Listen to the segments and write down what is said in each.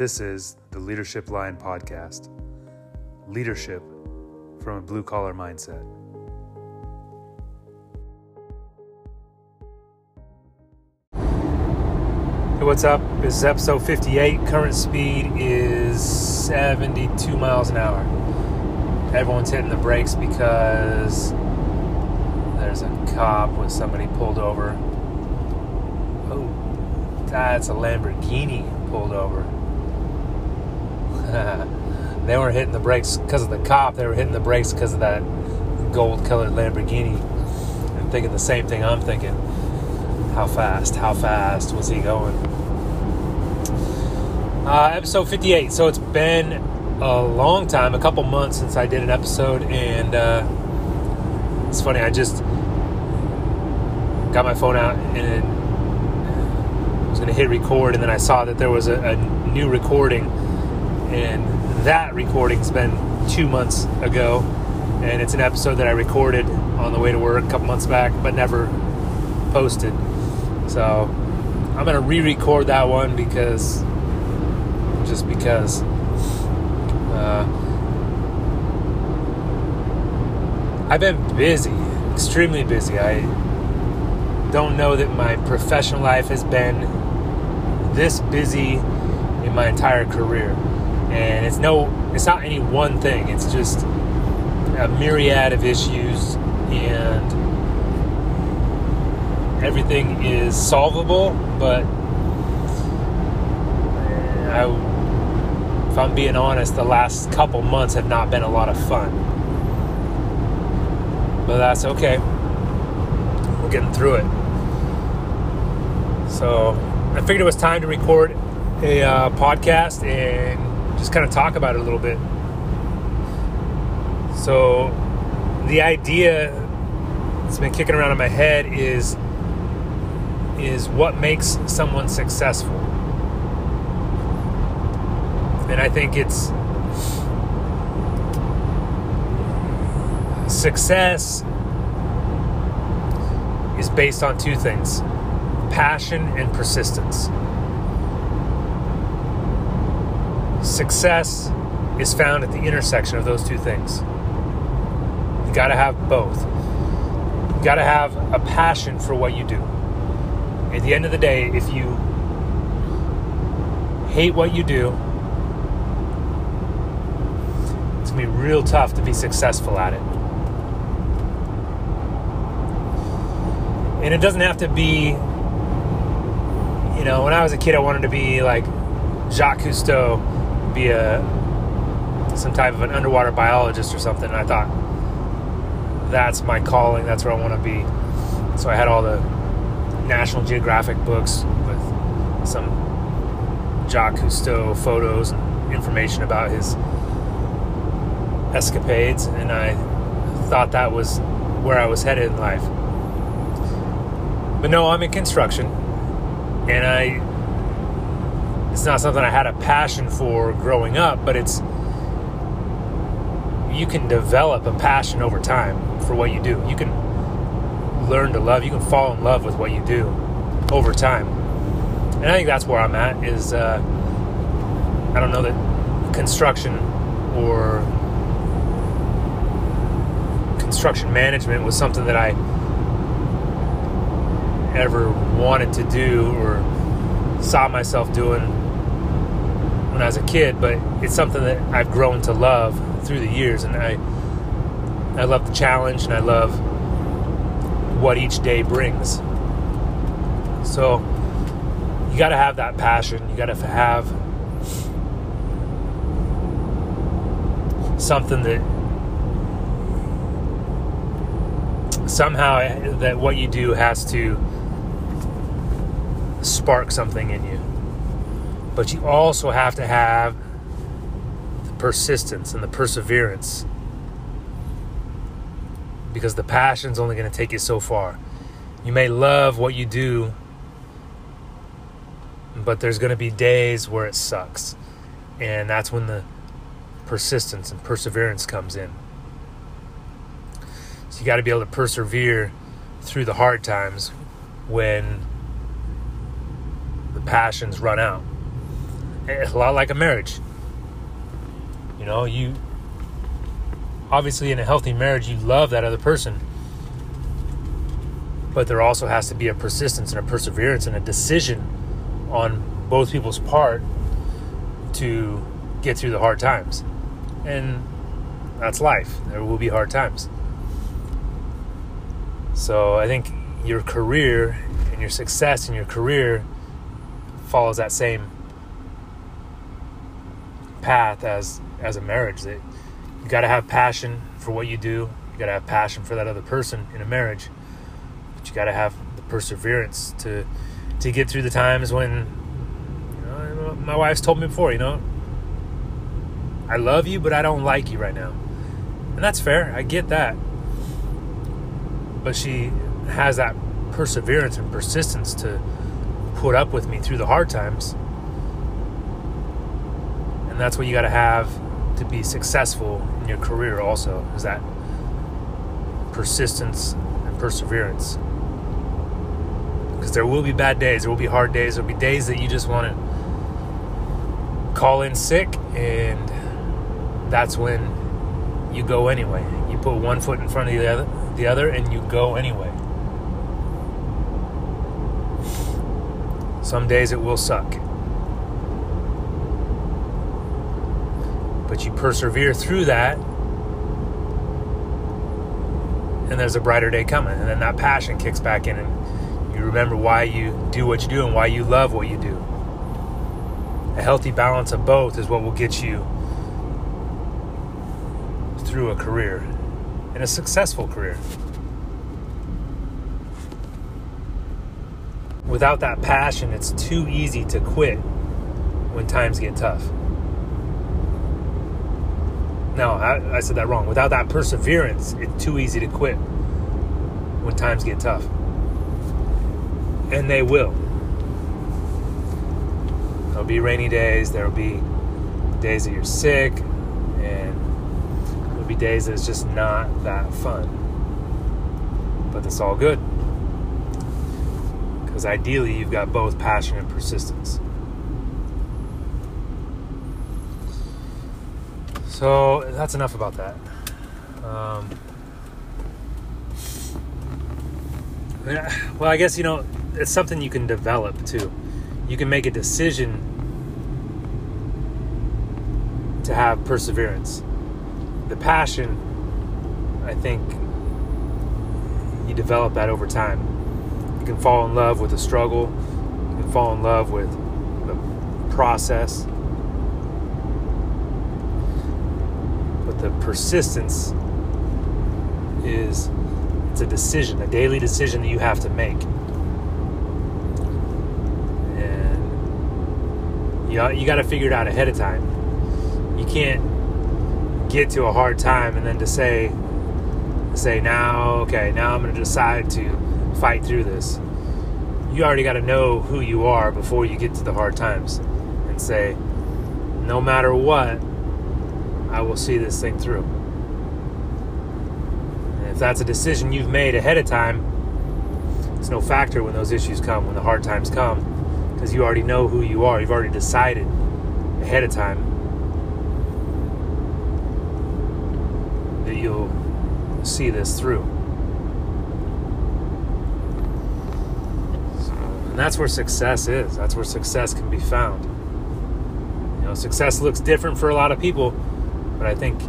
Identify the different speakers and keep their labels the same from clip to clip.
Speaker 1: This is the Leadership Line Podcast Leadership from a Blue Collar Mindset. Hey, what's up? This is episode 58. Current speed is 72 miles an hour. Everyone's hitting the brakes because there's a cop with somebody pulled over. Oh, that's a Lamborghini pulled over. they weren't hitting the brakes because of the cop. They were hitting the brakes because of that gold-colored Lamborghini. I'm thinking the same thing I'm thinking. How fast? How fast was he going? Uh, episode 58. So it's been a long time, a couple months since I did an episode, and uh, it's funny. I just got my phone out and was going to hit record, and then I saw that there was a, a new recording, and that recording's been two months ago, and it's an episode that I recorded on the way to work a couple months back, but never posted. So I'm to re-record that one because just because. Uh, I've been busy, extremely busy. I don't know that my professional life has been this busy in my entire career. And it's no it's not any one thing. It's just a myriad of issues and everything is solvable, but I, if I'm being honest, the last couple months have not been a lot of fun. But that's okay. We're getting through it. So I figured it was time to record a uh, podcast and just kind of talk about it a little bit. So the idea that's been kicking around in my head is is what makes someone successful. And I think it's success is based on two things passion and persistence. Success is found at the intersection of those two things. You got to have both. You got to have a passion for what you do. At the end of the day, if you hate what you do, it's going to be real tough to be successful at it. And it doesn't have to be, you know, when I was a kid, I wanted to be like Jacques Cousteau, be a some type of an underwater biologist or something. And I thought that's my calling. That's where I want to be. So I had all the National Geographic books with some Jacques Cousteau photos and information about his escapades, and I thought that was where I was headed in life. But no, I'm in construction, and I it's not something I had a passion for growing up, but it's you can develop a passion over time for what you do. You can learn to love, you can fall in love with what you do over time. And I think that's where I'm at is uh, I don't know that construction or construction management was something that I ever wanted to do or saw myself doing when I was a kid, but it's something that I've grown to love through the years, and I I love the challenge and I love what each day brings. So you got to have that passion. You got to have something that somehow eh, that what you do has to spark something in you. But you also have to have the persistence and the perseverance because the passion's only going to take you so far. You may love what you do, but there's going to be days where it sucks. And that's when the persistence and perseverance comes in. So you got to be able to persevere through the hard times when the passions run out. It's a lot like a marriage. You know, you obviously in a healthy marriage, you love that other person. But there also has to be a persistence and a perseverance and a decision on both people's part to get through the hard times. And that's life. There will be hard times. So I think your career and your success in your career follows that same path as as a marriage that you got to have passion for what you do. You got to have passion for that other person in a marriage. But you got to have the perseverance to to get through the times when you know, my wife's told me before you know I love you but I don't like you right now. And that's fair. I get that. But she has that perseverance and persistence to put up with me through the hard times. And that's what you got to have to be successful in your career, also, is that persistence and perseverance. Because there will be bad days, there will be hard days, there will be days that you just want to call in sick, and that's when you go anyway. You put one foot in front of the other, the other, and you go anyway. Some days it will suck. But you persevere through that, and there's a brighter day coming. And then that passion kicks back in, and you remember why you do what you do and why you love what you do. A healthy balance of both is what will get you through a career and a successful career. without that passion, it's too easy to quit when times get tough. No, I, I, said that wrong. Without that perseverance, it's too easy to quit when times get tough. And they will. There'll be rainy days, there'll be days that you're sick, and there'll be days that it's just not that fun. But it's all good. Because ideally, you've got both passion and persistence. So that's enough about that. Um, well, I guess, you know, it's something you can develop too. You can make a decision to have perseverance. The passion, I think, you develop that over time you can fall in love with the struggle. You can fall in love with the process. The persistence is it's a decision, a daily decision that you have to make. And you, you got to figure it out ahead of time. You can't get to a hard time and then to say, say now, okay, now I'm going to decide to fight through this. You already got to know who you are before you get to the hard times and say, no matter what, I will see this thing through. And if that's a decision you've made ahead of time, it's no factor when those issues come, when the hard times come, because you already know who you are. You've already decided ahead of time that you'll see this through. And that's where success is. That's where success can be found. You know, success looks different for a lot of people, but I think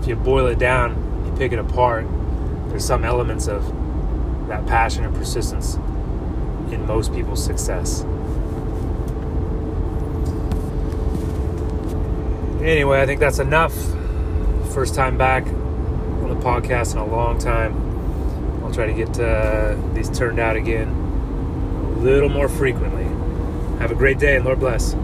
Speaker 1: if you boil it down, you pick it apart, there's some elements of that passion and persistence in most people's success. Anyway, I think that's enough. First time back on the podcast in a long time. I'll try to get uh, these turned out again a little more frequently. Have a great day and Lord bless.